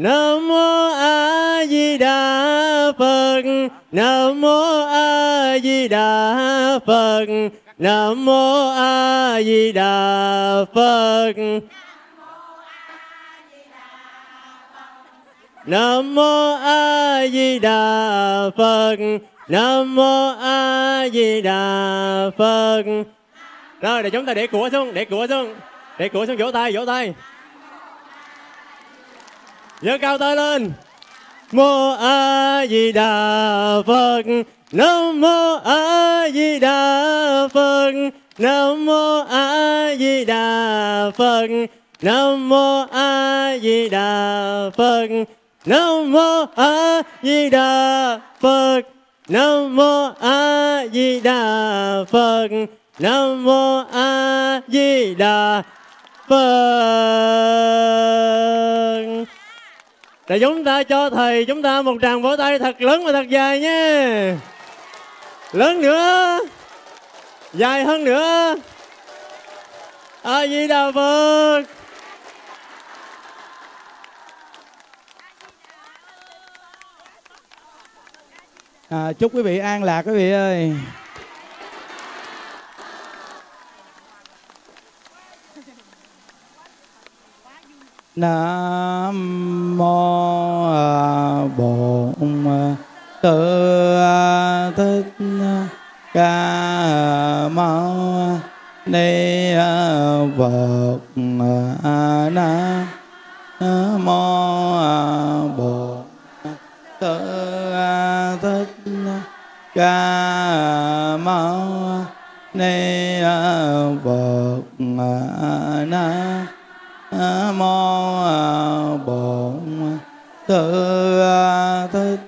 Nam mô A Di Đà Phật. Nam mô A Di Đà Phật. Nam mô A Di Đà Phật. Nam mô A Di Đà Phật. Nam mô A Di Đà Phật. Rồi để chúng ta để của xuống, để của xuống. Để của xuống vỗ tay, vỗ tay giơ cao tay lên. Mô a di đà phật. Nam mô a di đà phật. Nam mô a di đà phật. Nam mô a di đà phật. Nam mô a di đà phật. Nam mô a di đà phật. Nam mô a di đà phật để chúng ta cho thầy chúng ta một tràng vỗ tay thật lớn và thật dài nhé. Lớn nữa dài hơn nữa. A di đà phật. À, chúc quý vị an lạc quý vị ơi. Nam mô bổn tự thích ca mâu ni phật na mô bổn tự thích ca mâu ni phật na mô bổn tự thích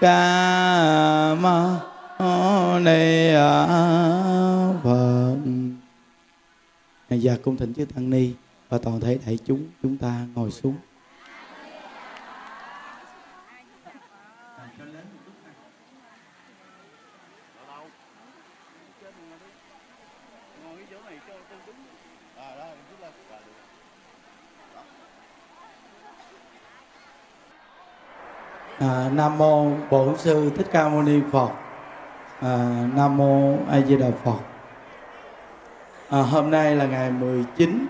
ca mâu ni phật. Và cung thỉnh chư tăng ni và toàn thể đại chúng chúng ta ngồi xuống. À, nam mô bổn sư thích ca mâu ni phật. À, nam mô a di đà phật. À, hôm nay là ngày 19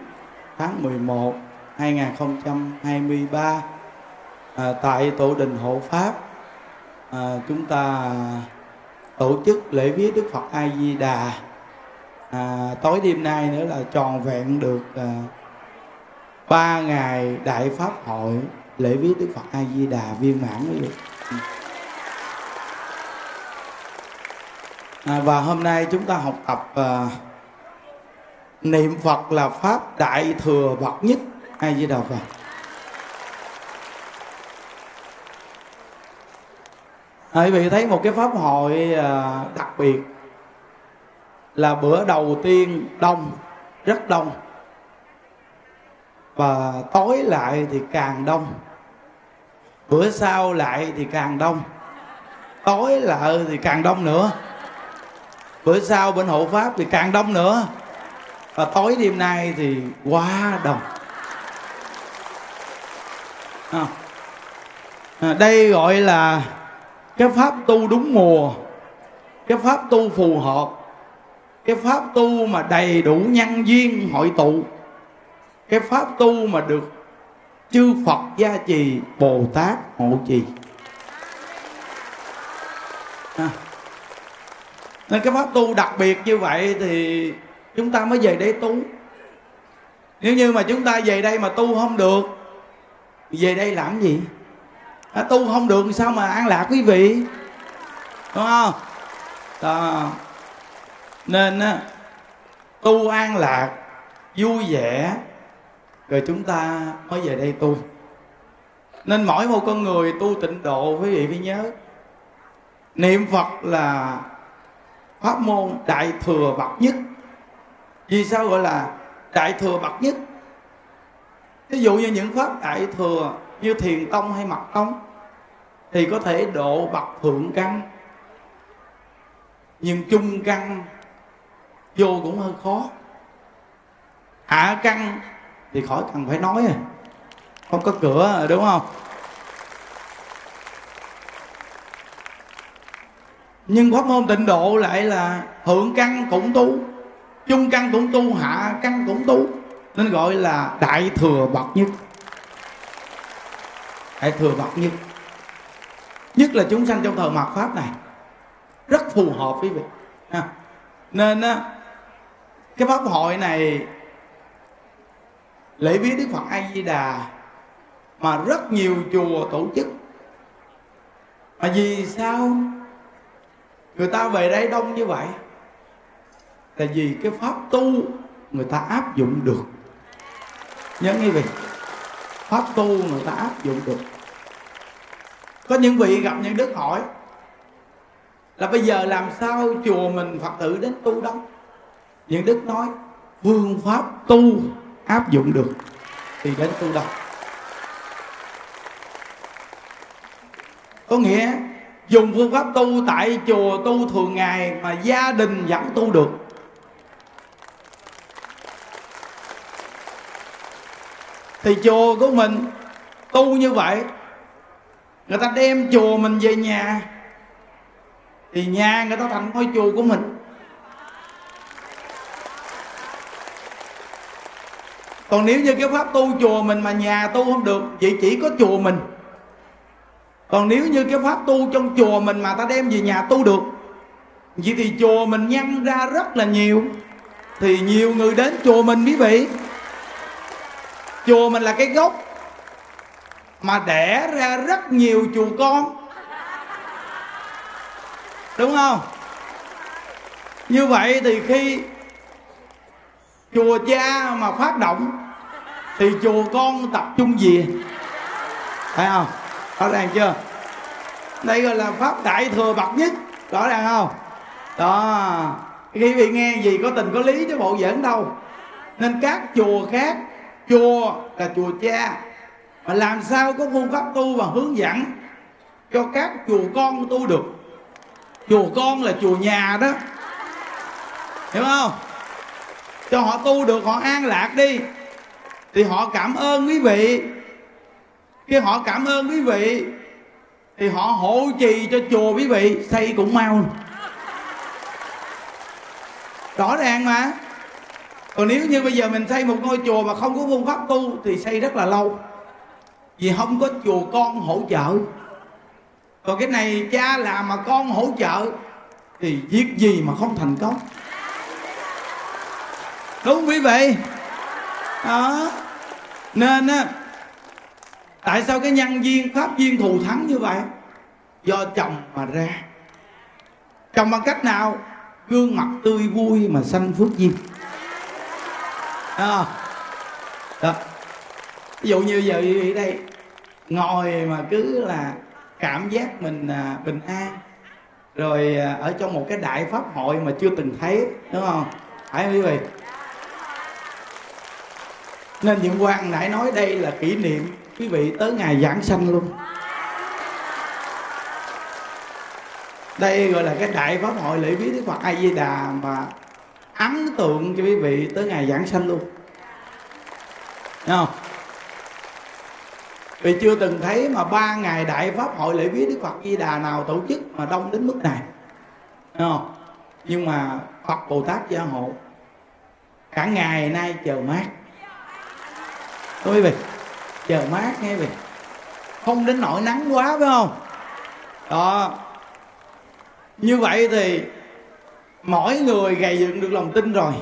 tháng 11 2023 à, tại tổ đình hộ pháp à, chúng ta tổ chức lễ viết đức phật a di đà. À, tối đêm nay nữa là tròn vẹn được à, ba ngày đại pháp hội lễ viết đức phật a di đà viên mãn quý vị à, và hôm nay chúng ta học tập à, niệm phật là pháp đại thừa bậc nhất a di đà phật. À, quý vị thấy một cái pháp hội à, đặc biệt là bữa đầu tiên đông rất đông. Và tối lại thì càng đông bữa sau lại thì càng đông. Tối lại thì càng đông nữa. Bữa sau bên hộ pháp thì càng đông nữa. Và tối đêm nay thì quá đông. À. À, đây gọi là cái pháp tu đúng mùa. Cái pháp tu phù hợp. Cái pháp tu mà đầy đủ nhân duyên hội tụ. Cái pháp tu mà được chư Phật gia trì Bồ Tát hộ trì. À. nên cái pháp tu đặc biệt như vậy thì chúng ta mới về đây tu. Nếu như mà chúng ta về đây mà tu không được về đây làm gì? À, tu không được sao mà an lạc quý vị? Đúng không? Đó. nên tu an lạc vui vẻ rồi chúng ta mới về đây tu. Nên mỗi một con người tu tịnh độ, quý vị phải nhớ, niệm phật là pháp môn đại thừa bậc nhất. Vì sao gọi là đại thừa bậc nhất? Ví dụ như những pháp đại thừa như thiền tông hay mật tông, thì có thể độ bậc thượng căn. Nhưng trung căn vô cũng hơi khó. Hạ căn thì khỏi cần phải nói à. không có cửa, đúng không? Nhưng pháp môn tịnh độ lại là thượng căn cũng tu, trung căn cũng tu, hạ căn cũng tu, nên gọi là đại thừa bậc nhất. Đại thừa bậc nhất. Nhất là chúng sanh trong thời mạt pháp này. Rất phù hợp quý vị. À, nên á, cái pháp hội này lễ viếng đức phật a di đà mà rất nhiều chùa tổ chức. Mà vì sao người ta về đây đông như vậy? Là vì cái pháp tu người ta áp dụng được. Nhớ như vậy pháp tu người ta áp dụng được. Có những vị gặp những đức hỏi là bây giờ làm sao chùa mình phật tử đến tu đông những đức nói, phương pháp tu áp dụng được. Thì đến tu đông có nghĩa dùng phương pháp tu tại chùa tu thường ngày mà gia đình vẫn tu được. Thì chùa của mình tu như vậy người ta đem chùa mình về nhà thì nhà người ta thành ngôi chùa của mình còn nếu như cái pháp tu chùa mình mà nhà tu không được, vậy chỉ có chùa mình. Còn nếu như cái pháp tu trong chùa mình mà ta đem về nhà tu được, vậy thì chùa mình nhân ra rất là nhiều. Thì nhiều người đến chùa mình quý vị. Chùa mình là cái gốc mà đẻ ra rất nhiều chùa con. Đúng không? Như vậy thì khi chùa cha mà phát động thì chùa con tập trung gì? Phải không? Rõ ràng chưa? Đây gọi là pháp đại thừa bậc nhất. Rõ ràng không? Đó. Khi bị nghe gì có tình có lý chứ bộ giỡn đâu. Nên các chùa khác, chùa là chùa cha. Mà làm sao có phương pháp tu và hướng dẫn cho các chùa con tu được? Chùa con là chùa nhà đó. Hiểu không? Cho họ tu được, họ an lạc đi. Thì họ cảm ơn quý vị. Khi họ cảm ơn quý vị, thì họ hộ trì cho chùa quý vị, xây cũng mau. Rõ ràng mà. Còn nếu như bây giờ mình xây một ngôi chùa mà không có phương pháp tu, thì xây rất là lâu. Vì không có chùa con hỗ trợ. Còn cái này cha làm mà con hỗ trợ, thì việc gì mà không thành công? Đúng quý vị. Đó. Nên á tại sao cái nhân viên pháp viên thù thắng như vậy? Do chồng mà ra. Chồng bằng cách nào? Gương mặt tươi vui mà sanh phước duyên. À, đó. Ví dụ như giờ ở đây ngồi mà cứ là cảm giác mình à, bình an. Rồi à, ở trong một cái đại pháp hội mà chưa từng thấy đúng không? Phải không quý vị? Nên những quan nãy nói đây là kỷ niệm, quý vị tới ngày giảng sanh luôn. Đây gọi là cái đại pháp hội lễ viếng đức phật a di đà mà ấn tượng cho quý vị tới ngày giảng sanh luôn. Thấy không? Vì chưa từng thấy mà ba ngày đại pháp hội lễ viếng đức phật di đà nào tổ chức mà đông đến mức này. Thấy không? Nhưng mà phật bồ tát gia hộ, cả ngày nay chờ mát quý vị chờ mát nghe quý vị không đến nỗi nắng quá, phải không? Đó. Như vậy thì mỗi người gây dựng được lòng tin rồi.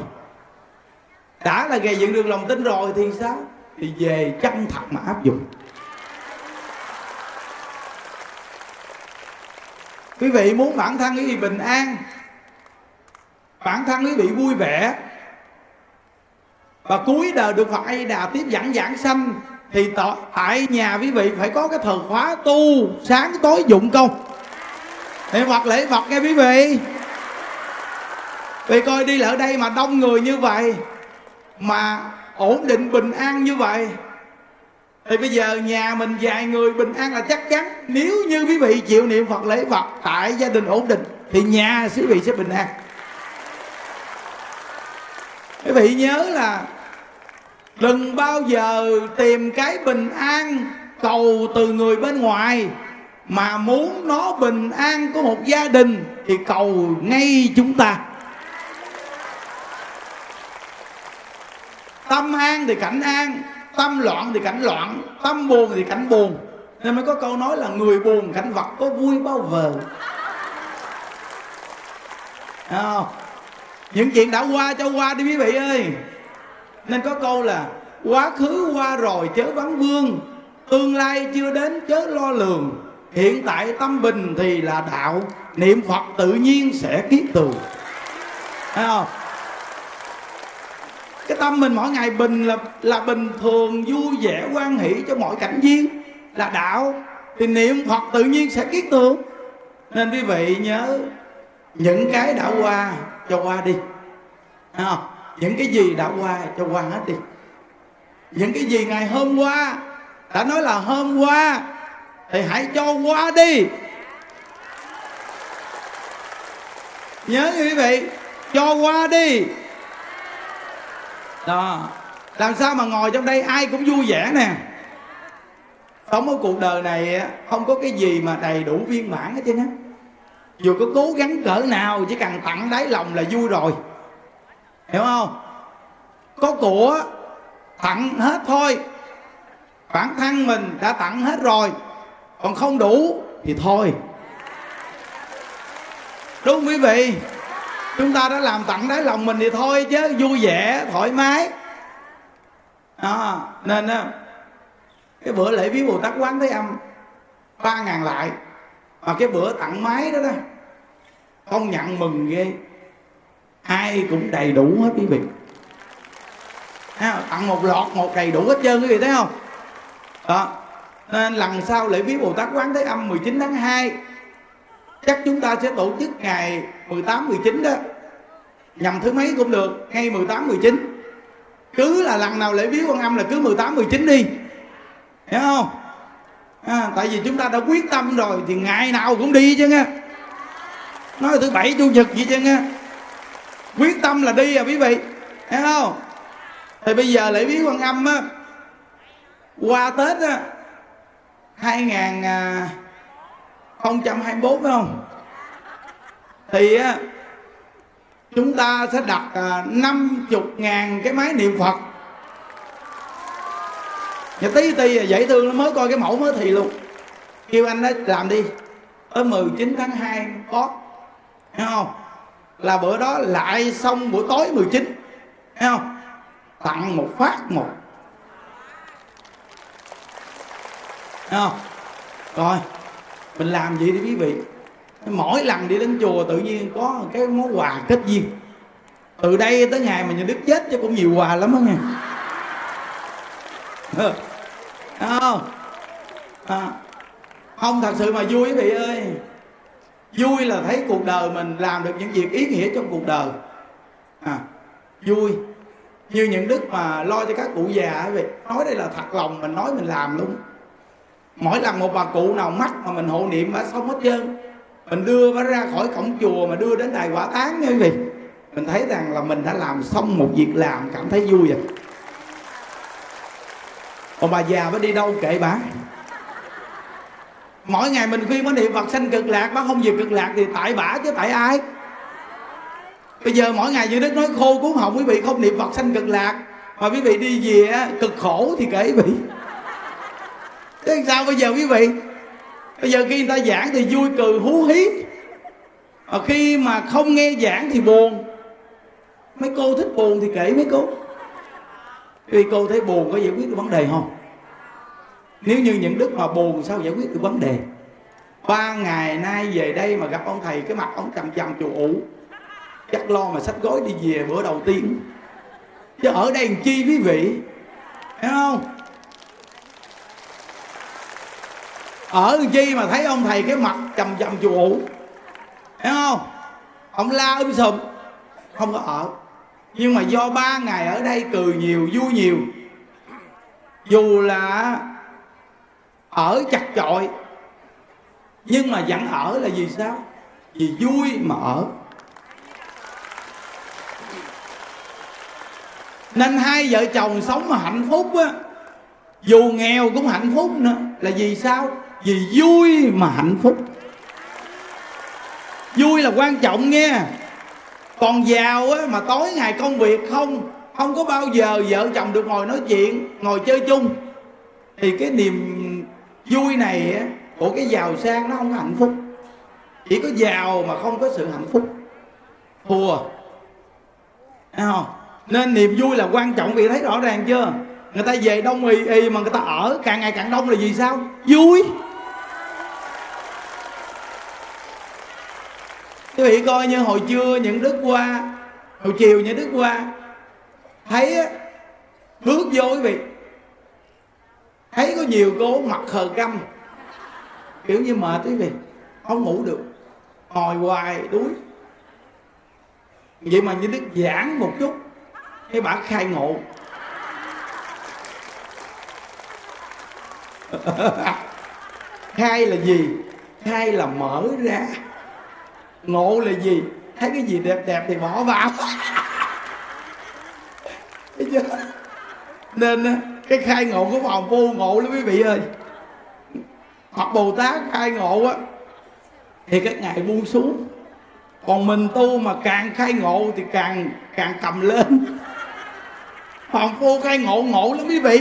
Đã là gây dựng được lòng tin rồi thì sao? Thì về chân thật mà áp dụng. Quý vị muốn bản thân quý vị bình an, bản thân quý vị vui vẻ và cuối đời được Phật A Di Đà tiếp dẫn giảng sanh, thì tại nhà quý vị phải có cái thờ khóa tu sáng tối dụng công. Để Phật lễ Phật nghe quý vị. Vì coi đi ở đây mà đông người như vậy, mà ổn định bình an như vậy, thì bây giờ nhà mình vài người bình an là chắc chắn. Nếu như quý vị chịu niệm phật lễ phật, tại gia đình ổn định, thì nhà quý vị sẽ bình an. Quý vị nhớ là đừng bao giờ tìm cái bình an cầu từ người bên ngoài mà muốn nó bình an của một gia đình thì cầu ngay chúng ta. Tâm an thì cảnh an tâm loạn thì cảnh loạn tâm buồn thì cảnh buồn. Nên mới có câu nói là người buồn cảnh vật có vui bao vờ. À, những chuyện đã qua cho qua đi quý vị ơi nên có câu là, quá khứ, qua rồi chớ vắng vương. Tương lai chưa đến chớ lo lường. Hiện tại tâm bình thì là đạo. Niệm phật tự nhiên sẽ kiết tường thấy không? Cái tâm mình mỗi ngày bình là là bình thường, vui vẻ, quan hỷ cho mọi cảnh viên là đạo. Thì niệm phật tự nhiên sẽ kiết tường nên quý vị nhớ, những cái đã qua, cho qua đi. Thấy không? Những cái gì đã qua cho qua hết đi. Những cái gì ngày hôm qua đã nói là hôm qua thì hãy cho qua đi. Nhớ quý vị, cho qua đi. Đó, làm sao mà ngồi trong đây ai cũng vui vẻ nè. Sống ở cuộc đời này không có cái gì mà đầy đủ viên mãn hết trơn á. Dù có cố gắng cỡ nào, chỉ cần tặng đáy lòng là vui rồi hiểu không? Có của tặng hết thôi. Bản thân mình đã tặng hết rồi. Còn không đủ thì thôi. Đúng không quý vị. Chúng ta đã làm tặng đáy lòng mình thì thôi chứ vui vẻ thoải mái. À, nên á cái bữa lễ viếng bồ tát quán thế âm ba ngàn lại. Mà cái bữa tặng máy đó đó không nhận mừng ghê ai cũng đầy đủ hết quý vị. Tặng một lọt một đầy đủ hết trơn quý vị thấy không? Đó. Nên lần sau lễ viếng Bồ Tát Quán Thế Âm 19 tháng 2 chắc chúng ta sẽ tổ chức ngày 18 19 đó. Nhằm thứ mấy cũng được ngay 18 19 cứ là lần nào lễ viếng quan âm là cứ 18 19 đi. Hiểu không? À, tại vì chúng ta đã quyết tâm rồi thì ngày nào cũng đi chứ nghe nói thứ bảy chủ nhật gì chứ nghe quyết tâm là đi à quý vị. Thấy không? Thì bây giờ lễ viếng quan âm á, qua tết á 2024 phải à, không thì á, chúng ta sẽ đặt à, năm 50 ngàn cái máy niệm Phật. Nhà tí tí à, dễ thương nó mới coi cái mẫu mới thì luôn. Kêu anh đó làm đi, Tới 19 tháng 2 có Thấy không? Là bữa đó lại xong buổi tối 19 Thấy không? Tặng một phát một. Thấy không? Rồi Mình làm gì đi quý vị. Mỗi lần đi đến chùa tự nhiên có cái món quà kết duyên. Từ đây tới ngày mà nhà Đức chết chứ cũng nhiều quà lắm đó nghe, không? À, không thật sự mà vui quý vị ơi vui là thấy cuộc đời mình làm được những việc ý nghĩa trong cuộc đời. À, vui. Như những đức mà lo cho các cụ già vậy nói đây là thật lòng mình nói mình làm luôn. Mỗi lần một bà cụ nào mắc mà mình hộ niệm bà xong hết trơn mình đưa bà ra khỏi cổng chùa mà đưa đến đài quả tán nha quý vị mình thấy rằng là mình đã làm xong một việc làm cảm thấy vui rồi. Còn bà già mới đi đâu kệ bà? Mỗi ngày mình khuyên bà niệm phật, sanh cực lạc mà không về cực lạc thì tại bả chứ tại ai? Bây giờ mỗi ngày như đức nói khô cuốn họng, quý vị không niệm phật, sanh cực lạc. Mà quý vị đi về cực khổ thì kể quý vị. Thế sao bây giờ quý vị? Bây giờ khi người ta giảng thì vui cười, hú hí. Mà khi mà không nghe giảng thì buồn. Mấy cô thích buồn thì kể mấy cô. Vì cô thấy buồn có giải quyết được vấn đề không? Nếu như những đức mà buồn sao giải quyết được vấn đề? Ba ngày nay về đây mà gặp ông thầy, cái mặt ông trầm trầm chù ủ. Chắc lo mà sách gói đi về bữa đầu tiên. Chứ ở đây làm chi quý vị? Thấy không? Ở làm chi mà thấy ông thầy cái mặt trầm trầm chù ủ? Thấy không? Ông la um sùm. Không có ở. Nhưng mà do ba ngày ở đây cười nhiều, vui nhiều. Dù là ở chặt chội. Nhưng mà vẫn ở là vì sao? Vì vui mà ở. Nên hai vợ chồng sống mà hạnh phúc á, dù nghèo cũng hạnh phúc nữa. Là vì sao? Vì vui mà hạnh phúc. Vui là quan trọng nghe. Còn giàu á, mà tối ngày công việc không không có bao giờ vợ chồng được ngồi nói chuyện, ngồi chơi chung. Thì cái niềm vui này á của cái giàu sang nó không hạnh phúc. Chỉ có giàu mà không có sự hạnh phúc. Thua. Thấy không? nên niềm vui là quan trọng vì thấy rõ ràng chưa? Người ta về đông y y mà người ta ở, càng ngày càng đông là vì sao? Vui. Quý vị coi như hồi trưa những đức qua, hồi chiều những đức qua, thấy bước vô quý vị thấy có nhiều cô mặt khờ căm kiểu như mệt quý vị không ngủ được. Ngồi hoài, đuối. Vậy mà như đức giảng một chút, cái bà khai ngộ. Khai là gì? Khai là mở ra. Ngộ là gì? Thấy cái gì đẹp đẹp thì bỏ vào. Chưa? Nên cái khai ngộ của phòng vô ngộ lắm quý vị ơi. Hoặc bồ tát khai ngộ á, thì các ngài buông xuống. Còn mình tu mà càng khai ngộ thì càng càng cầm lên. Phàm phu khai ngộ ngộ lắm quý vị.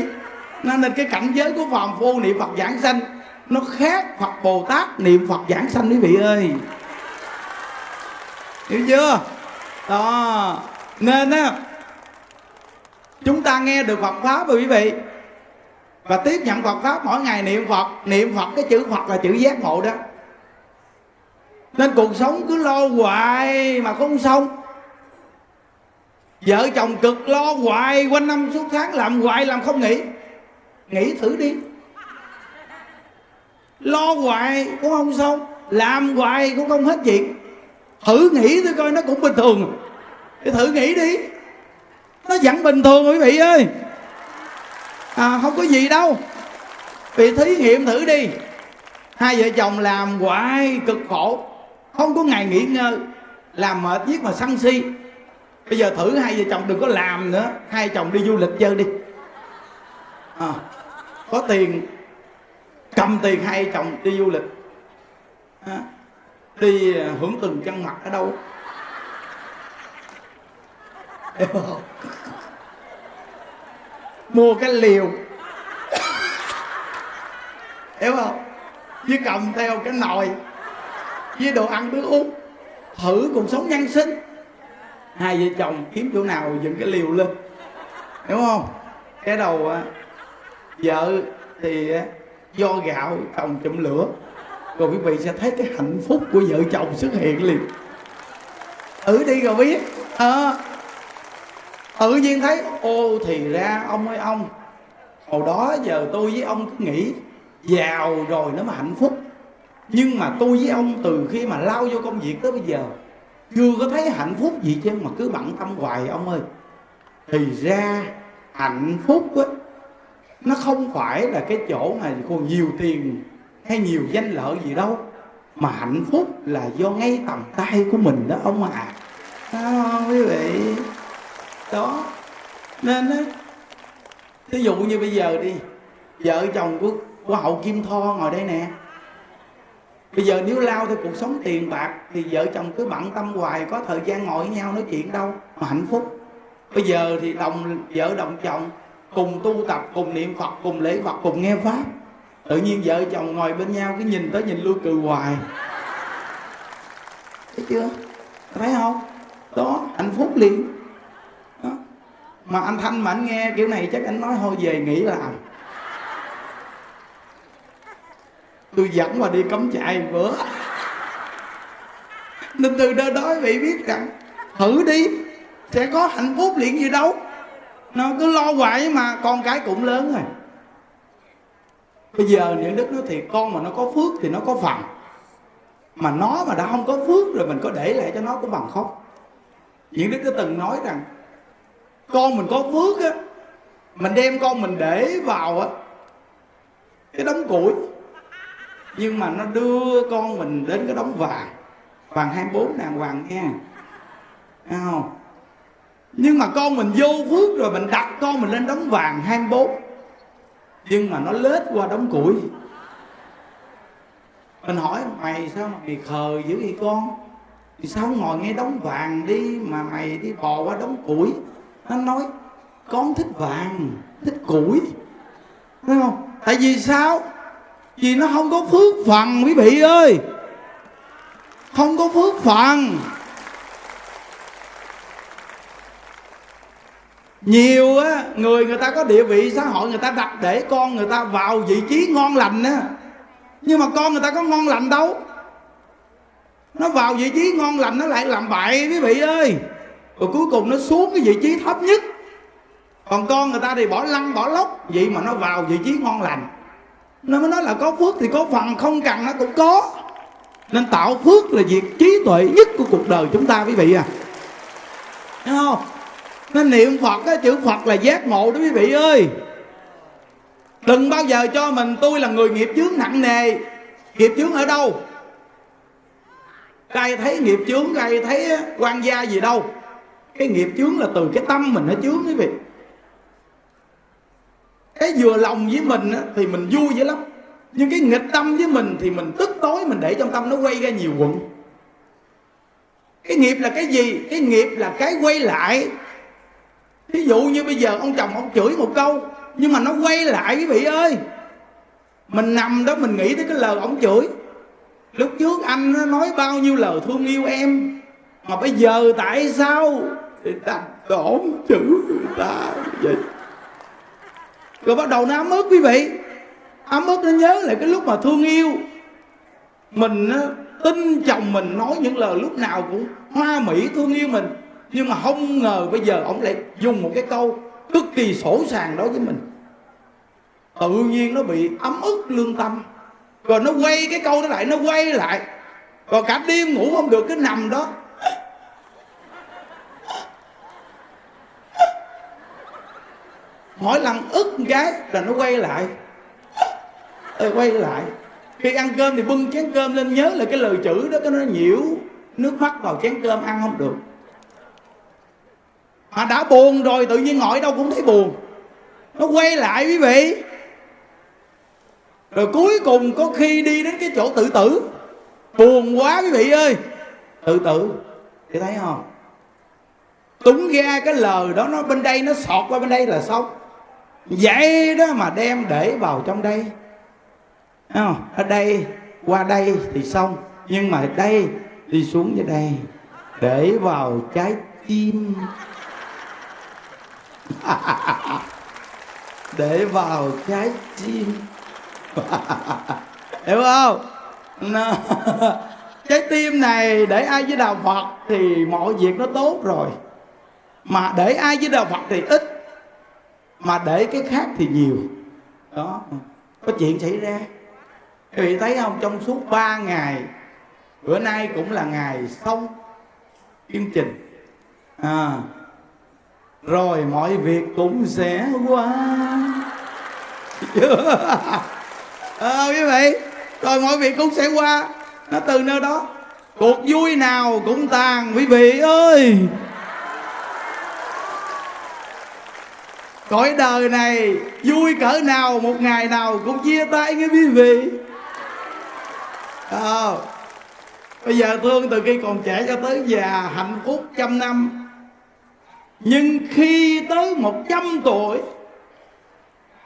Nên nên cái cảnh giới của phàm phu niệm phật giảng sanh, nó khác phật bồ tát niệm phật giảng sanh quý vị ơi. Hiểu chưa? Đó. Nên á chúng ta nghe được phật pháp rồi quý vị. Và tiếp nhận phật pháp, mỗi ngày niệm phật niệm phật, cái chữ phật là chữ giác ngộ đó. Nên cuộc sống cứ lo hoài mà không xong. Vợ chồng cực lo hoài, quanh năm suốt tháng làm hoài, làm không nghỉ. Nghỉ thử đi. Lo hoài, cũng không xong. Làm hoài cũng không hết chuyện thử nghĩ tôi coi nó cũng bình thường. Thì thử nghĩ đi nó vẫn bình thường quý vị ơi. À, không có gì đâu. Vì thí nghiệm thử đi. Hai vợ chồng làm hoài cực khổ. Không có ngày nghỉ ngơi. Làm mệt giết mà sân si. Bây giờ thử hai vợ chồng đừng có làm nữa. Hai chồng đi du lịch chơi đi. À, có tiền. Cầm tiền hai chồng đi du lịch. À, đi à, hưởng từng chân mặt ở đâu? Hiểu không? Mua cái liều. Hiểu không? Với cầm theo cái nồi. Với đồ ăn nước uống. Thử cuộc sống nhân sinh. Hai vợ chồng kiếm chỗ nào dựng cái liều lên. Hiểu không? Cái đầu à, vợ thì à, do gạo chồng chụm lửa. Rồi quý vị sẽ thấy cái hạnh phúc của vợ chồng xuất hiện liền thử đi rồi biết. À, tự nhiên thấy ô thì ra ông ơi ông hồi đó giờ tôi với ông cứ nghĩ giàu rồi nó mới hạnh phúc. Nhưng mà tôi với ông từ khi mà lao vô công việc tới bây giờ chưa có thấy hạnh phúc gì chứ mà cứ bận tâm hoài ông ơi. Thì ra hạnh phúc á nó không phải là cái chỗ mà còn nhiều tiền hay nhiều danh lợi gì đâu mà hạnh phúc là do ngay tầm tay của mình đó ông à. À, quý vị? Đó. Nên á ví dụ như bây giờ đi, vợ chồng của của hậu kim tho ngồi đây nè. Bây giờ nếu lao theo cuộc sống tiền bạc thì vợ chồng cứ bận tâm hoài, có thời gian ngồi với nhau nói chuyện đâu mà hạnh phúc. Bây giờ thì đồng vợ đồng chồng, cùng tu tập, cùng niệm phật, cùng lễ phật, cùng nghe pháp. Tự nhiên vợ chồng ngồi bên nhau cứ nhìn tới nhìn lui cười hoài. Thấy chưa? Thấy không? Đó, hạnh phúc liền mà anh thanh mà anh nghe kiểu này chắc anh nói thôi, về nghỉ làm. Tôi dẫn mà đi cấm chạy bữa. Nên từ đó đó bị biết rằng thử đi, sẽ có hạnh phúc liền gì đâu nó cứ lo hoài mà, con cái cũng lớn rồi. Bây giờ những đức nói thiệt con mà nó có phước thì nó có phần. Mà nó mà đã không có phước rồi, mình có để lại cho nó cũng bằng khóc những đức đã từng nói rằng con mình có phước á, mình đem con mình để vào á, cái đống củi. Nhưng mà nó đưa con mình đến cái đống vàng vàng 24 đàng hoàng nha. Thấy không? Nhưng mà con mình vô phước rồi, mình đặt con mình lên đống vàng 24 nhưng mà nó lết qua đống củi. Mình hỏi, mày sao mà mày khờ dữ vậy con? Thì sao ngồi nghe đống vàng đi mà mày đi bò qua đống củi? Nó nói, con thích vàng, thích củi. Thấy không? Tại vì sao? Vì nó không có phước phần, quý vị ơi. Không có phước phần. Nhiều á, người người ta có địa vị xã hội, người ta đặt để con người ta vào vị trí ngon lành á. Nhưng mà con người ta có ngon lành đâu? Nó vào vị trí ngon lành nó lại làm bậy, quý vị ơi rồi cuối cùng nó xuống cái vị trí thấp nhất. Còn con người ta thì bỏ lăn, bỏ lóc, vậy mà nó vào vị trí ngon lành. Nó mới nói là có phước thì có phần, không cần nó cũng có. Nên tạo phước là việc trí tuệ nhất của cuộc đời chúng ta, quý vị à. Thấy không? Nên niệm phật cái chữ phật là giác ngộ đó, quý vị ơi. Đừng bao giờ cho mình, tôi là người nghiệp chướng nặng nề. Nghiệp chướng ở đâu? Ai thấy nghiệp chướng, ai thấy quan gia gì đâu cái nghiệp chướng là từ cái tâm mình nó chướng quý vị. Cái vừa lòng với mình á, thì mình vui dữ lắm. Nhưng cái nghịch tâm với mình thì mình tức tối mình để trong tâm nó quay ra nhiều quận. Cái nghiệp là cái gì? Cái nghiệp là cái quay lại. Ví dụ như bây giờ ông chồng ông chửi một câu nhưng mà nó quay lại quý vị ơi. Mình nằm đó mình nghĩ tới cái lời ông chửi. Lúc trước anh nói bao nhiêu lời thương yêu em mà bây giờ tại sao thì đặt đổn chữ người ta vậy. Rồi bắt đầu nó ấm ức quý vị. Ấm ức nó nhớ lại cái lúc mà thương yêu. Mình á, tin chồng mình nói những lời lúc nào cũng hoa mỹ thương yêu mình. Nhưng mà không ngờ bây giờ ông lại dùng một cái câu cực kỳ sổ sàng đối với mình. Tự nhiên nó bị ấm ức lương tâm. Rồi nó quay cái câu đó lại nó quay lại. Rồi cả đêm ngủ không được cái nằm đó. Mỗi lần ức cái là nó quay lại. Ê, quay lại. Khi ăn cơm thì bưng chén cơm lên nhớ là cái lời chữ đó cái nó nhiễu nước mắt vào chén cơm ăn không được. Mà đã buồn rồi tự nhiên ngồi đâu cũng thấy buồn. Nó quay lại quý vị. Rồi cuối cùng có khi đi đến cái chỗ tự tử. Buồn quá quý vị ơi. Tự tử thì thấy không? Túng ra cái lời đó nó bên đây nó sọt qua bên đây là xong vậy đó mà đem để vào trong đây. Thấy không? ở đây, qua đây thì xong. Nhưng mà đây đi xuống dưới đây. Để vào trái tim. Để vào trái tim. Hiểu không? No. trái tim này để ai với đạo phật thì mọi việc nó tốt rồi. Mà để ai với đạo phật thì ít mà để cái khác thì nhiều. Đó. Có chuyện xảy ra. Quý vị thấy không trong suốt 3 ngày bữa nay cũng là ngày xong chương trình. À, rồi mọi việc cũng sẽ qua. À, quý vị rồi mọi việc cũng sẽ qua. Nó từ nơi đó. Cuộc vui nào cũng tàn quý vị ơi. Cõi đời này vui cỡ nào một ngày nào cũng chia tay nghe quý vị. À, bây giờ thương từ khi còn trẻ cho tới già hạnh phúc trăm năm. Nhưng khi tới một trăm tuổi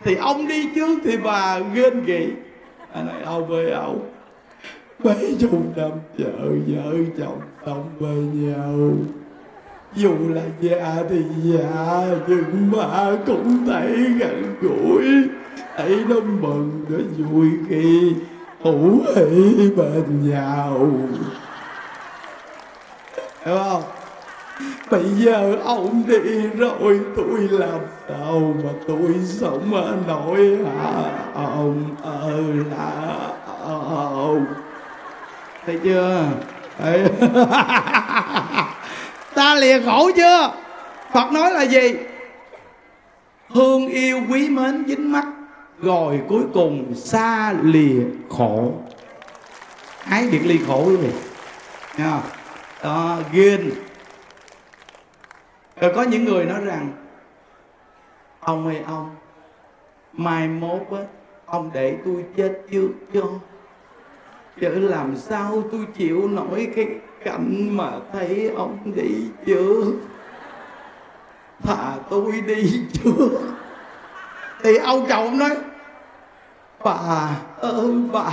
thì ông đi trước thì bà ghen ghị. Anh này ông với ông mấy chục năm chờ vợ chồng sống với nhau dù là già thì già, nhưng mà cũng thấy gần gũi. Thấy nó mừng, nó vui khi hữu hỷ bên nhau. Hiểu không? Bây giờ ông đi rồi, tôi làm sao mà tôi sống ở nổi hả ông ơi là ông? Thấy chưa? Thấy. ta lìa khổ chưa? Phật nói là gì? Thương yêu quý mến dính mắt, rồi cuối cùng xa lìa khổ. Ái biệt ly khổ quý vị. Nha. đó ghen rồi có những người nói rằng, ông ơi, ông, mai mốt á, ông để tôi chết trước cho Chứ làm sao tôi chịu nổi cái cảnh mà thấy ông đi trước Thà tôi đi trước. Thì ông chồng nói, Bà ơi, bà,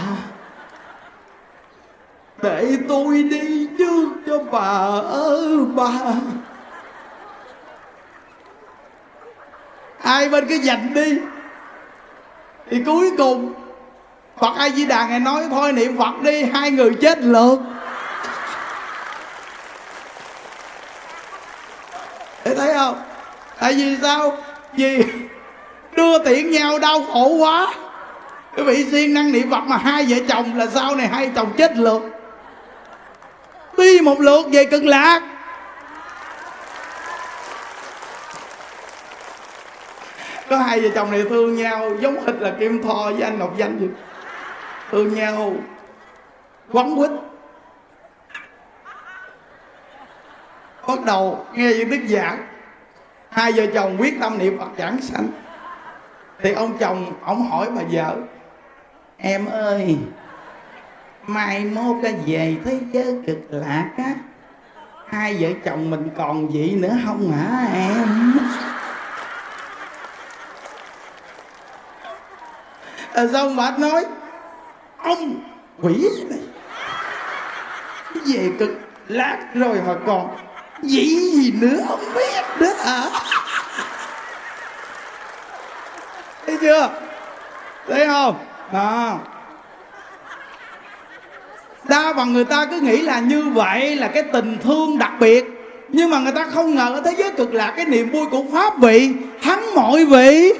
Để tôi đi trước cho bà ơi, bà. Hai bên cứ giành đi? Thì cuối cùng, Phật A Di Đà ngài nói, thôi niệm Phật đi, hai người chết lượt. Để thấy không? Tại vì sao? Vì đưa tiện nhau đau khổ quá. Cái vị siêng năng niệm Phật mà hai vợ chồng là sau này hai chồng chết lượt. Đi một lượt về cực lạc. Có hai vợ chồng này thương nhau, giống hệt là kim tho với anh ngọc danh vậy. Thương nhau. Quấn quýt. Bắt đầu nghe những đức giảng. Hai vợ chồng quyết tâm niệm phật giảng sanh. Thì ông chồng ông hỏi bà vợ em ơi mai mốt cái về thế giới cực lạc á hai vợ chồng mình còn gì nữa không hả em? À, xong bà nói ông quỷ này về cực lát rồi mà còn gì gì nữa, không biết nữa hả? Thấy chưa? Thấy không? Đó. Đa phần người ta cứ nghĩ là như vậy là cái tình thương đặc biệt. Nhưng mà người ta không ngờ ở thế giới cực lạc cái niềm vui của pháp vị, thắng mọi vị.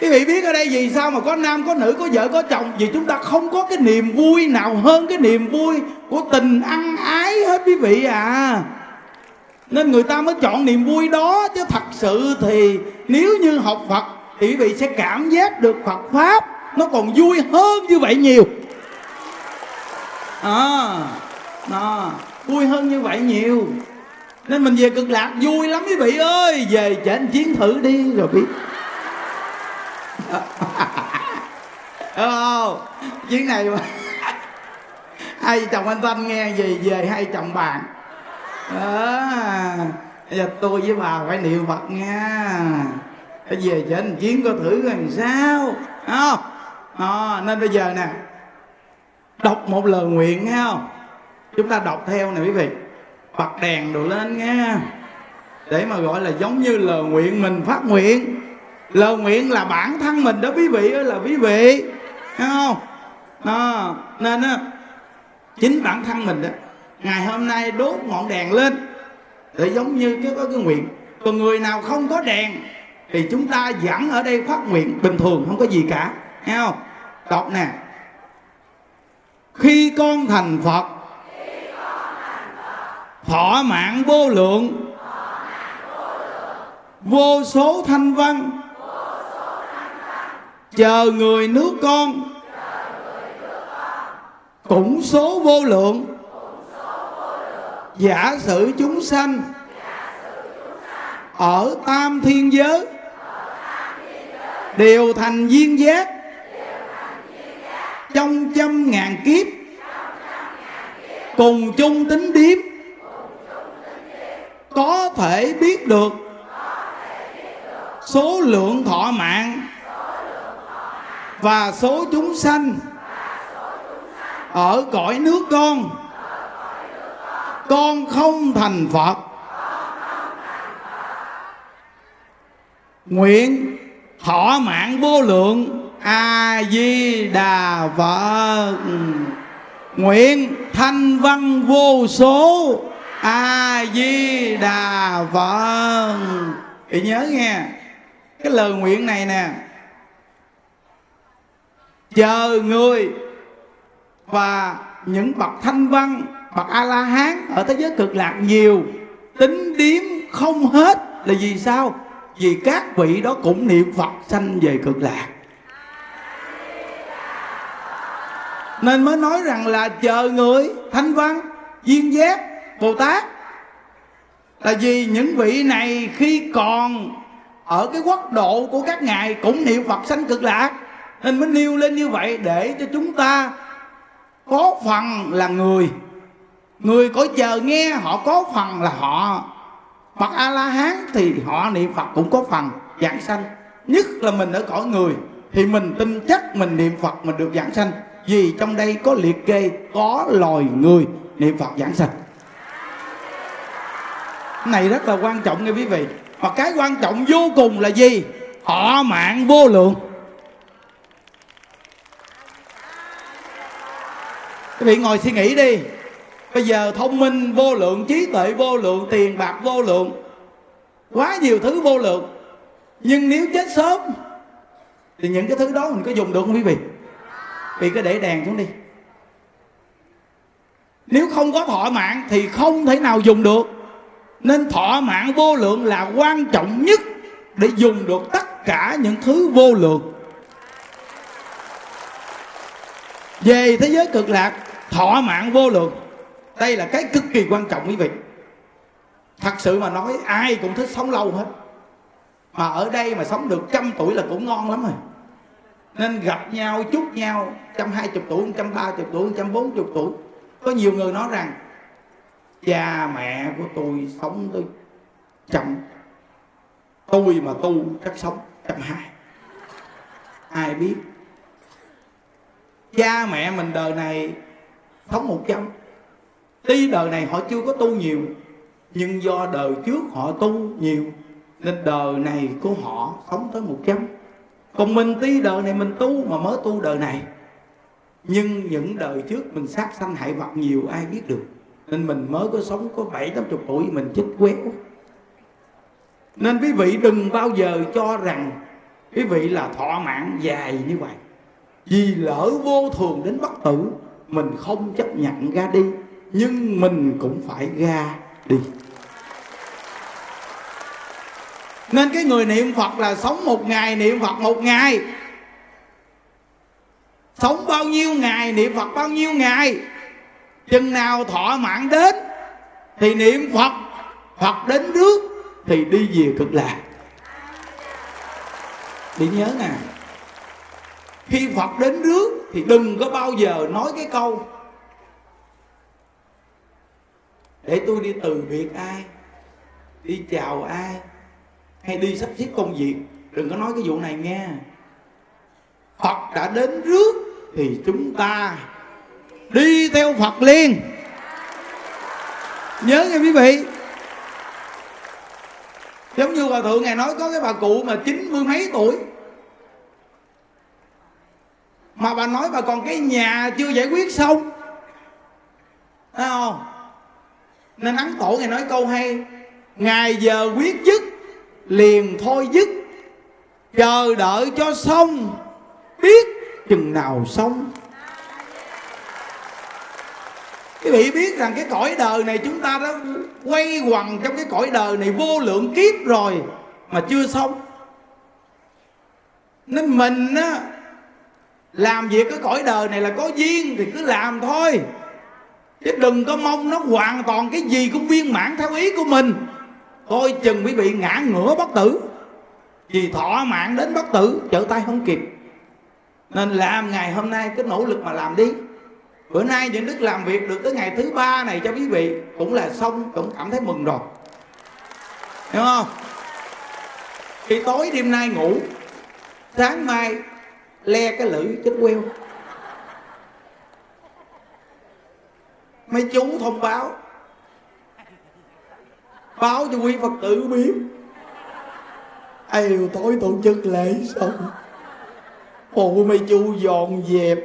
Quý vị biết ở đây vì sao mà có nam, có nữ, có vợ, có chồng? Vì chúng ta không có cái niềm vui nào hơn cái niềm vui của tình ăn ái hết, quý vị à. Nên người ta mới chọn niềm vui đó, chứ thật sự thì nếu như học phật thì quý vị sẽ cảm giác được phật pháp nó còn vui hơn như vậy nhiều. À à vui hơn như vậy nhiều. Nên mình về cực lạc vui lắm, quý vị ơi. Về trên chiến thử đi, rồi biết không? Chuyến này mà hai chồng anh thanh nghe gì về hai chồng bạn. À, giờ tôi với bà phải niệm phật nha. Phải về cho anh chiến có thử làm sao. Không? À, nên bây giờ nè đọc một lời nguyện nghe không? Chúng ta đọc theo nè quý vị. Bật đèn đồ lên nghe. Để mà gọi là giống như lời nguyện mình phát nguyện lời nguyện là bản thân mình đó quý vị ơi là quý vị. Thấy không? À, nên á chính bản thân mình đó ngày hôm nay đốt ngọn đèn lên để giống như cái có cái nguyện. Còn người nào không có đèn thì chúng ta vẫn ở đây phát nguyện bình thường không có gì cả. Thấy không? Đọc nè. Khi con thành phật thọ mạng vô lượng. Vô số thanh văn chờ người nước con. Cũng số vô lượng. Giả sử chúng sanh. Ở tam thiên giới. Đều thành viên giác. Trong trăm ngàn kiếp. Cùng chung tính điếm có thể biết được. Số lượng thọ mạng và số chúng sanh ở cõi nước con con không thành phật. Nguyện thọ mạng vô lượng a di đà phật nguyện thanh văn vô số a di đà phật thì nhớ nghe cái lời nguyện này nè chờ người và những bậc thanh văn, bậc a la hán ở thế giới cực lạc nhiều, tính điếm không hết là vì sao? Vì các vị đó cũng niệm phật sanh về cực lạc. Nên mới nói rằng là chờ người, thanh văn, duyên giác bồ tát là vì những vị này khi còn ở cái quốc độ của các ngài cũng niệm phật sanh cực lạc nên mới nêu lên như vậy để cho chúng ta có phần là người. Người cõi chờ nghe, họ có phần là họ. Phật A La Hán thì họ niệm Phật cũng có phần giảng sanh. Nhất là mình ở cõi người, thì mình tin chắc mình niệm Phật mình được giảng sanh. Vì trong đây có liệt kê, có loài người niệm Phật giảng sanh. Này rất là quan trọng nghe quý vị. Và cái quan trọng vô cùng là gì? Họ mạng vô lượng. Quý vị ngồi suy nghĩ đi. Bây giờ thông minh, vô lượng, trí tuệ, vô lượng, tiền bạc, vô lượng. Quá nhiều thứ vô lượng. Nhưng nếu chết sớm, thì những cái thứ đó mình có dùng được không quý vị? Vì cứ để đèn xuống đi. Nếu không có thọ mạng thì không thể nào dùng được. Nên thọ mạng vô lượng là quan trọng nhất để dùng được tất cả những thứ vô lượng. Về thế giới cực lạc thọ mạng vô lượng. Đây là cái cực kỳ quan trọng quý vị. Thật sự mà nói, ai cũng thích sống lâu hết. Mà ở đây mà sống được trăm tuổi là cũng ngon lắm rồi. Nên gặp nhau, chúc nhau, trăm hai chục tuổi, trăm ba chục tuổi, trăm bốn chục tuổi. Có nhiều người nói rằng, cha mẹ của tôi sống tới trăm, tôi mà tu chắc sống trăm hai. Ai biết? Cha mẹ mình đời này sống một trăm tuy đời này họ chưa có tu nhiều, nhưng do đời trước họ tu nhiều, nên đời này của họ sống tới một trăm còn mình tuy đời này mình tu mà mới tu đời này, nhưng những đời trước mình sát sanh hại vật nhiều ai biết được. Nên mình mới có sống có bảy, tám chục tuổi, mình chết quéo nên quý vị đừng bao giờ cho rằng quý vị là thọ mạng dài như vậy. Vì lỡ vô thường đến bất tử mình không chấp nhận ra đi, nhưng mình cũng phải ra đi. Nên cái người niệm phật là sống một ngày niệm phật một ngày. Sống bao nhiêu ngày niệm phật bao nhiêu ngày. Chừng nào thọ mạng đến thì niệm phật phật đến trước thì đi về cực lạc. Đi nhớ nè, khi phật đến trước thì đừng có bao giờ nói cái câu, để tôi đi từ biệt ai, đi chào ai, hay đi sắp xếp công việc. Đừng có nói cái vụ này nghe phật đã đến rước thì chúng ta đi theo phật liền. Nhớ nghe quý vị. Giống như hòa thượng ngài nói có cái bà cụ mà chín mươi mấy tuổi mà bà nói bà, còn cái nhà chưa giải quyết xong? Thấy không? Nên ấn tổ ngài nói câu hay ngày giờ quyết dứt, liền thôi dứt, chờ đợi cho xong, biết chừng nào xong. Quý vị biết rằng cái cõi đời này chúng ta đã quay quần trong cái cõi đời này vô lượng kiếp rồi mà chưa xong. Nên mình á làm việc cái cõi đời này là có duyên thì cứ làm thôi. Chứ đừng có mong nó hoàn toàn cái gì cũng viên mãn theo ý của mình. Coi chừng quý vị ngã ngửa bất tử. Vì thọ mạng đến bất tử, trở tay không kịp. Nên làm ngày hôm nay cứ nỗ lực mà làm đi. Bữa nay những đức làm việc được tới ngày thứ ba này cho quý vị, cũng là xong, cũng cảm thấy mừng rồi. Hiểu không? Khi tối đêm nay ngủ, sáng mai le cái lưỡi chết queo. Mấy chú thông báo báo cho quý phật tử biết. Ai tối tổ chức lễ xong phụ mấy chú dọn dẹp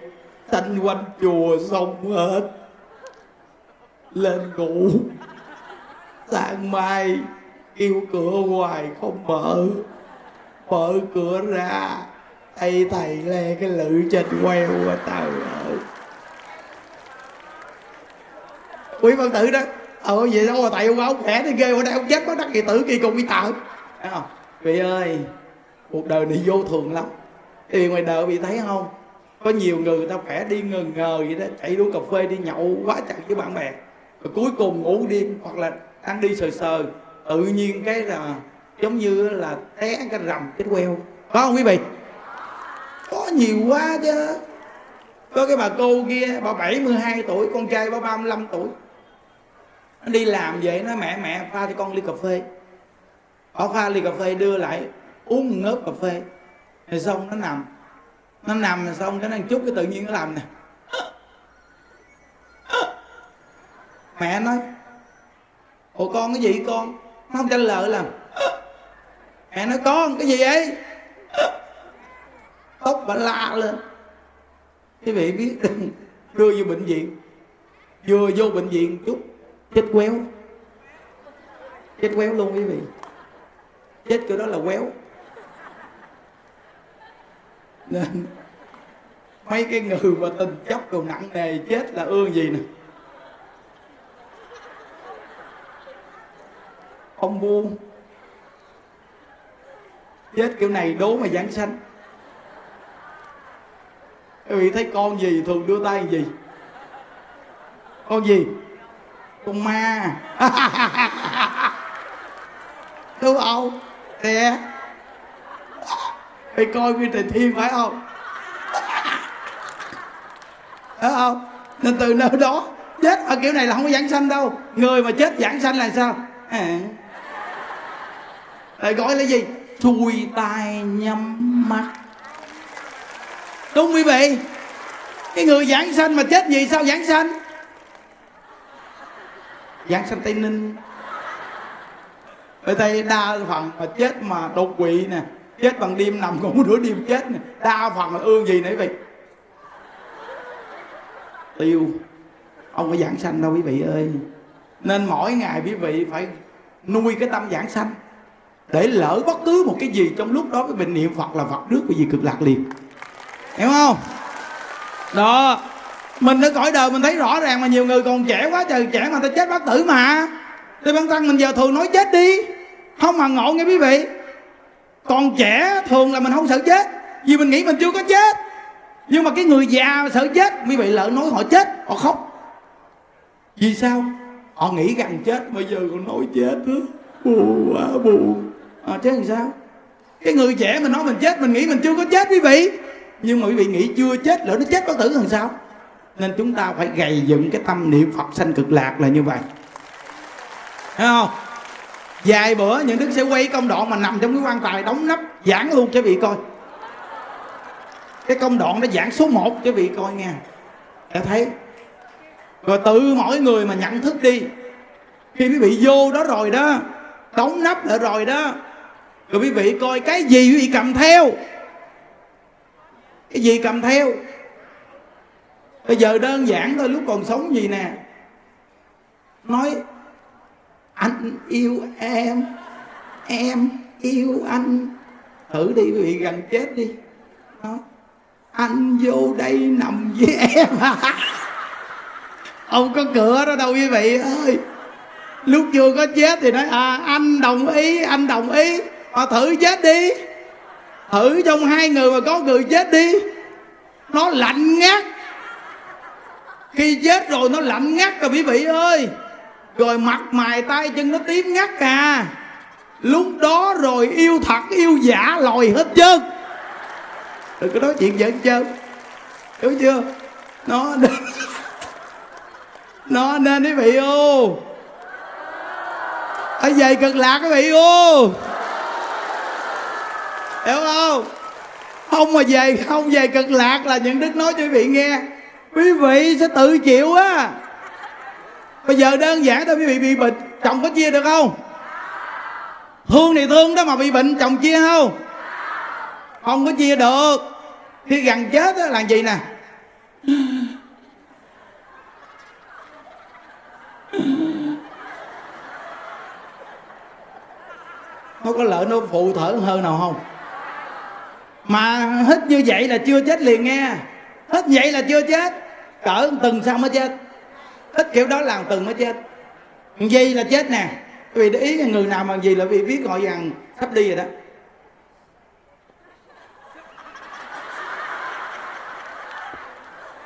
thanh quanh chùa xong hết. Lên ngủ, sáng mai, kêu cửa hoài không mở mở cửa ra tay thầy le cái lự trên queo của tao rồi quý phật tử đó ờ vậy đâu mà tại ông ông khỏe thì ghê ở đây ông chết bắt đắc kỳ tử kỳ cùng đi tợ thấy không? Vị ơi, cuộc đời này vô thường lắm. Thì ngoài đời bị thấy không? Có nhiều người người ta khỏe đi ngờ ngờ vậy đó, chạy uống cà phê đi nhậu quá chặt với bạn bè. Rồi cuối cùng ngủ đêm hoặc là ăn đi sờ sờ, tự nhiên cái là giống như là té cái rầm cái queo. Có không quý vị? Có nhiều quá chứ. Có cái bà cô kia, bà 72 tuổi, con trai bà 35 tuổi. Nó đi làm vậy nó mẹ mẹ pha cho con ly cà phê. Bà pha ly cà phê, đưa lại, uống một ngớp cà phê. Rồi xong, nó nằm. Nó nằm rồi xong, cái nó chút, cái tự nhiên nó làm nè. Mẹ nói, ủa con cái gì con? Nó không trả lời làm. Mẹ nói, con, cái gì vậy? Tóc bà la lên. Quý vị biết, đưa vô bệnh viện. Vừa vô bệnh viện chút, chết quéo. Chết quéo luôn quý vị. Chết kiểu đó là quéo. Nên, mấy cái người mà tình chấp cầu nặng nề chết là ương gì nè. Không buôn chết kiểu này đố mà giảng sanh quý vị thấy con gì thường đưa tay gì? Con gì? Con ma. Đúng không nè. Phải coi nguyên trời thiên phải không? Phải không? Nên từ nơi đó, chết ở kiểu này là không có giảng sanh đâu. Người mà chết giảng sanh là sao? À. Lại gọi là gì? Chui tai nhắm mắt. Đúng quý vị. Cái người giảng sanh mà chết gì sao giảng sanh? Giảng sanh Tây Ninh. Ở đây đa phần mà chết mà đột quỵ nè, Chết bằng đêm nằm ngủ nửa đêm chết nè, Đa phần là ương gì nữa vậy Tiêu. Ông có giảng sanh đâu quý vị ơi. Nên mỗi ngày quý vị phải nuôi cái tâm giảng sanh để lỡ bất cứ một cái gì trong lúc đó cái bệnh niệm phật là phật nước cái gì cực lạc liền hiểu không? Đó. Mình ở cõi đời mình thấy rõ ràng mà nhiều người còn trẻ quá trời trẻ mà ta chết bất tử mà. Thì bản thân mình giờ thường nói chết đi. Không mà ngộ nghe quý vị. Còn trẻ thường là mình không sợ chết. Vì mình nghĩ mình chưa có chết. Nhưng mà cái người già sợ chết quý vị lỡ nói họ chết họ khóc. Vì sao? Họ nghĩ rằng chết bây giờ còn nói chết nữa. Buồn quá buồn à, chết làm sao? Cái người trẻ mình nói mình chết mình nghĩ mình chưa có chết quý vị nhưng mà quý vị nghĩ chưa chết lỡ nó chết có tử làm sao? Nên chúng ta phải gầy dựng cái tâm niệm phật sanh cực lạc là như vậy. Thấy không? Vài bữa những đức sẽ quay công đoạn mà nằm trong cái quan tài đóng nắp, giảng luôn cho vị coi. Cái công đoạn nó giảng số 1 cho vị coi nghe. đã thấy. Rồi tự mỗi người mà nhận thức đi. Khi quý vị vô đó rồi đó, đóng nắp lại rồi đó, rồi quý vị coi cái gì quý vị cầm theo cái gì cầm theo? Bây giờ đơn giản thôi, lúc còn sống gì nè? Nói, anh yêu em em yêu anh. Thử đi, quý vị gần chết đi. Đó. anh vô đây nằm với em à. ông có cửa đó đâu, quý vị ơi. Lúc chưa có chết thì nói à anh đồng ý, anh đồng ý. Mà thử chết đi thử trong hai người mà có người chết đi, nó lạnh ngắt. Khi chết rồi nó lạnh ngắt rồi, quý vị ơi. Rồi mặt mày, tay chân nó tím ngắt à. Lúc đó rồi yêu thật, yêu giả, lòi hết trơn. Đừng có nói chuyện giỡn trơn hiểu chưa? Nó nó nên, quý vị ô. Ở về cực lạc, quý vị ô hiểu không? Không mà về, không về cực lạc là những đức nói cho quý vị nghe. Quý vị sẽ tự chịu á. Bây giờ đơn giản thôi, quý vị bị bệnh, chồng có chia được không? Thương thì thương đó mà bị bệnh, chồng chia không? Không có chia được. Khi gần chết á, là gì nè? Nó có lợi nó phụ thở hơn nào không? Mà hít như vậy là chưa chết liền nghe. Hít vậy là chưa chết. Cỡ từng sao mới chết. Hít kiểu đó là từng mới chết. Gì là chết nè. Vì để ý người nào mà gì là vì biết gọi rằng sắp đi rồi đó.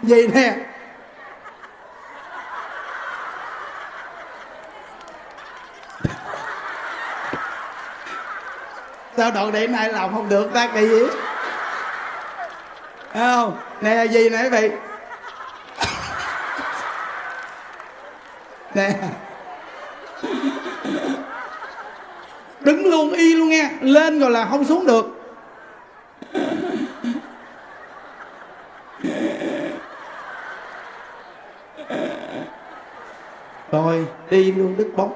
Gì nè. Sao đoạn điểm này làm không được ta, kỳ gì Thấy không, nè, gì nè, quý vị? Nè. Đứng luôn y luôn nghe, lên rồi là không xuống được. Rồi đi luôn đứt bóng.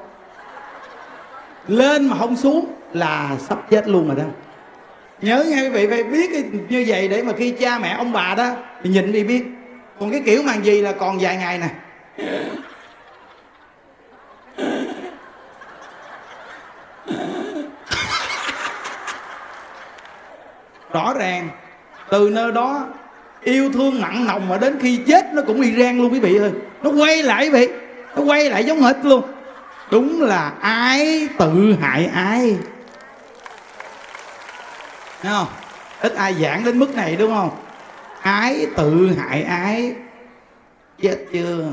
Lên mà không xuống là sắp chết luôn rồi đó nhớ nha quý vị, phải biết như vậy để mà khi cha mẹ ông bà đó thì nhìn đi biết. Còn cái kiểu màn gì là còn vài ngày nè. Rõ ràng, từ nơi đó yêu thương nặng nồng mà đến khi chết nó cũng y rang luôn quý vị ơi. Nó quay lại quý vị, nó quay lại giống hết luôn. Đúng là ái, tự hại ai Thấy không? Ít ai giảng đến mức này đúng không? Ái tự hại ái. Chết chưa?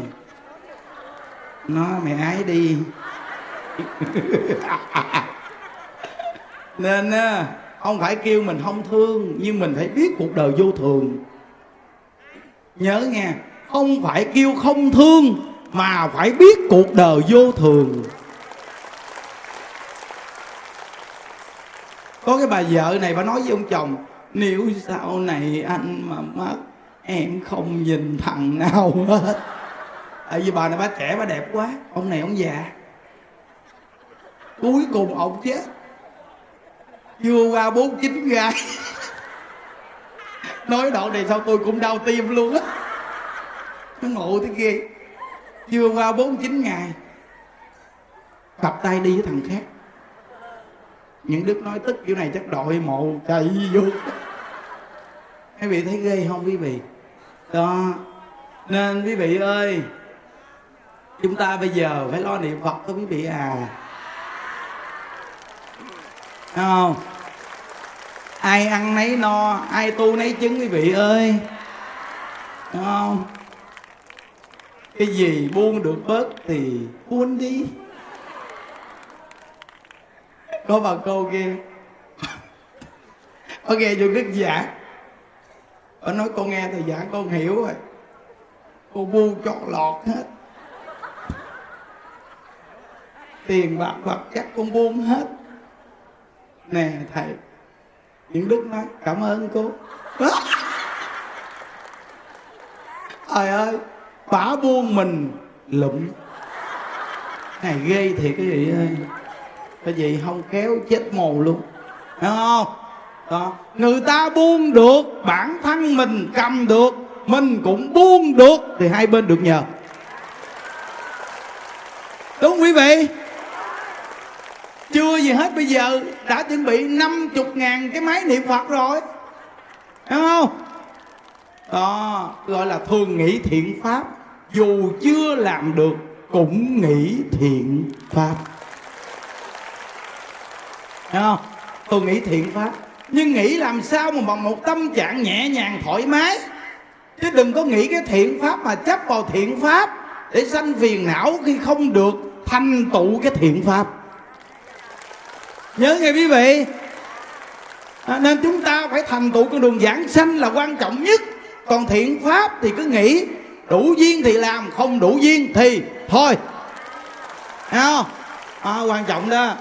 Nó mày ái đi. Nên không phải kêu mình không thương, nhưng mình phải biết cuộc đời vô thường. Nhớ nghe, không phải kêu không thương, mà phải biết cuộc đời vô thường. Có cái bà vợ này, bà nói với ông chồng, nếu sau này anh mà mất, em không nhìn thằng nào hết. Tại vì bà này, bà trẻ, bà đẹp quá. Ông này, ông già. Cuối cùng ông chết. Chưa qua bốn chín gai nói đoạn này sao tôi cũng đau tim luôn á. Nó ngộ thế kia chưa qua bốn chín ngày. Cặp tay đi với thằng khác những đức nói tức kiểu này chắc đội mộ chạy vô. Quý vị thấy ghê không quý vị? Đó. Nên quý vị ơi, chúng ta bây giờ phải lo niệm phật thôi quý vị à. Thấy không? Ai ăn nấy no, ai tu nấy chứng quý vị ơi. Đúng không? Cái gì buông được bớt thì buông đi có bà cô kia. Có nghe vô đức giảng bà nói, con nghe thầy giảng con hiểu rồi. Cô bu chọn lọt hết. Tiền bạc vật chất con buông hết. Nè, thầy những đức nói, cảm ơn cô. Trời ơi, bả buông mình, lụm. Này ghê thiệt cái gì ơi cái gì không kéo chết mồ luôn. Hiểu không? Đó người ta buông được bản thân mình cầm được mình cũng buông được thì hai bên được nhờ. Đúng quý vị? Chưa gì hết bây giờ đã chuẩn bị 50 ngàn cái máy niệm Phật rồi. Hiểu không? Đó, gọi là thường nghĩ thiện pháp. Dù chưa làm được cũng nghĩ thiện pháp. Hiểu không? Tôi nghĩ thiện pháp. Nhưng nghĩ làm sao mà bằng một tâm trạng nhẹ nhàng thoải mái? Chứ đừng có nghĩ cái thiện pháp mà chấp vào thiện pháp Để sanh phiền não khi không được thành tựu cái thiện pháp. Nhớ nghe quý vị. À, nên chúng ta phải thành tựu con đường giảng sanh là quan trọng nhất. Còn thiện pháp thì cứ nghĩ đủ duyên thì làm không đủ duyên thì thôi. Thấy không? À, quan trọng đó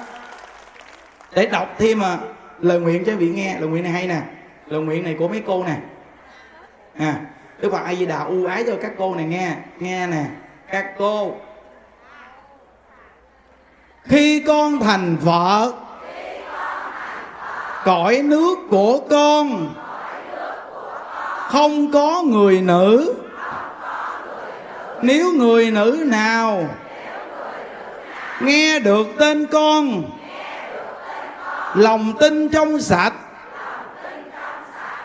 để đọc thêm à, lời nguyện cho vị nghe. Lời nguyện này hay nè. Lời nguyện này của mấy cô nè. À Đức Phật A Di Đà ưu ái cho các cô này nghe. Nghe nè các cô. Khi con thành vợ cõi nước của con không có người nữ. Nếu người nữ nào nghe được tên con lòng tin trong sạch.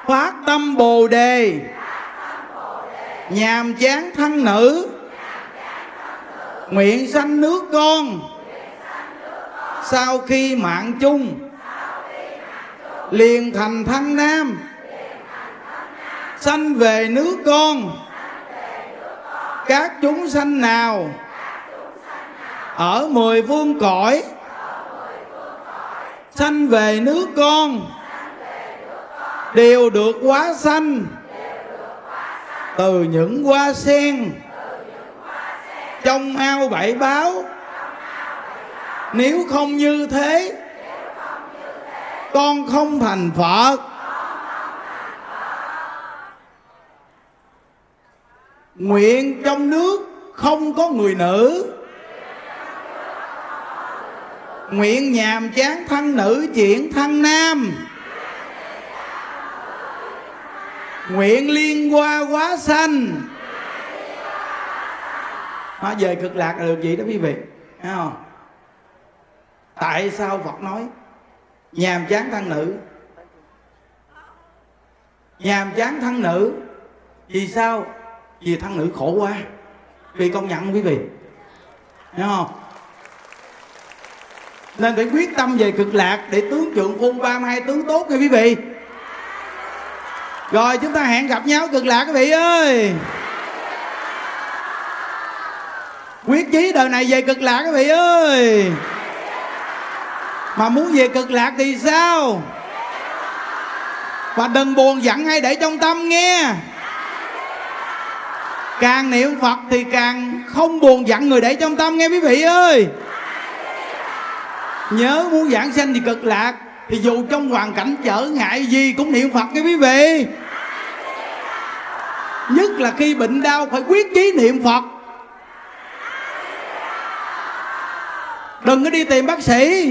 Phát tâm bồ đề. Nhàm chán thân nữ. Nguyện sanh nước con. Sau khi mạng chung. Liền thành thân nam. Sanh về nước con. Các chúng sanh nào? Ở mười phương cõi sanh về nước con. Đều được quá sanh. Từ những hoa sen. Trong ao bảy báo. Nếu không như thế, con không thành phật. Nguyện trong nước không có người nữ nguyện nhàm chán thân nữ, chuyển thân nam. Nguyện liên qua quá sanh. Nó về cực lạc là được gì đó quý vị? Thấy không? Tại sao phật nói nhàm chán thân nữ? Nhàm chán thân nữ vì sao? Vì thân nữ khổ quá. Vì công nhận quý vị. Thấy không? Nên phải quyết tâm về cực lạc để tướng trượng phu ba hai tướng tốt nha quý vị. Rồi, chúng ta hẹn gặp nhau cực lạc, quý vị ơi. Quyết chí đời này về cực lạc, quý vị ơi. Mà muốn về cực lạc thì sao? Và đừng buồn giận hay để trong tâm nghe. Càng niệm phật thì càng không buồn giận người để trong tâm nghe, quý vị ơi nhớ muốn giảng sanh thì cực lạc, thì dù trong hoàn cảnh trở ngại gì cũng niệm phật nha quý vị. Nhất là khi bệnh đau, phải quyết chí niệm phật. Đừng có đi tìm bác sĩ.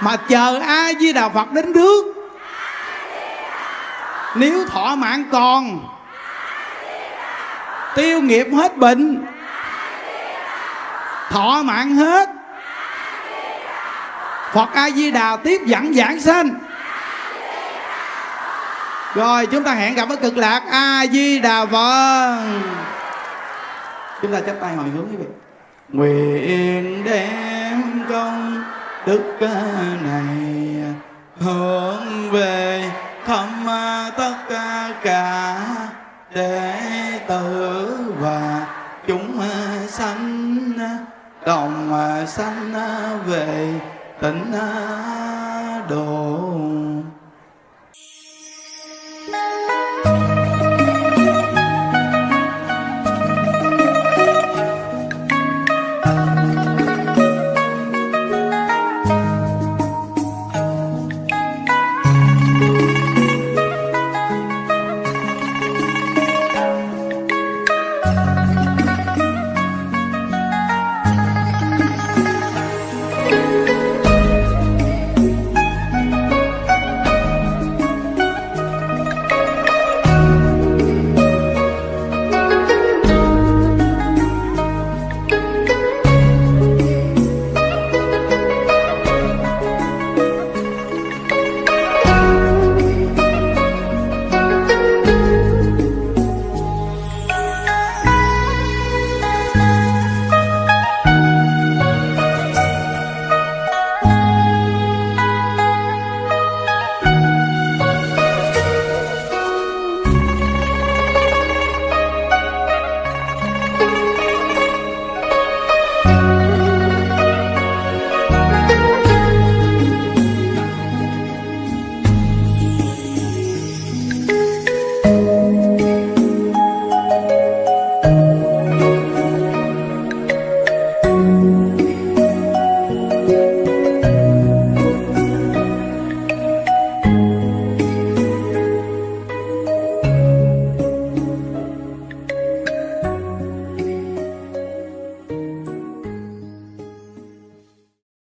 Mà chờ ai di đà phật đến trước. Nếu thọ mạng còn, tiêu nghiệp hết bệnh, thọ mạng hết phật a di đà tiếp dẫn giảng sanh rồi, chúng ta hẹn gặp ở cực lạc. A di đà phật. Chúng ta chắp tay hồi hướng quý vị. Nguyện đem công đức à, này hướng về thăm à, tất à, cả đệ tử và chúng sanh đồng sanh về But now.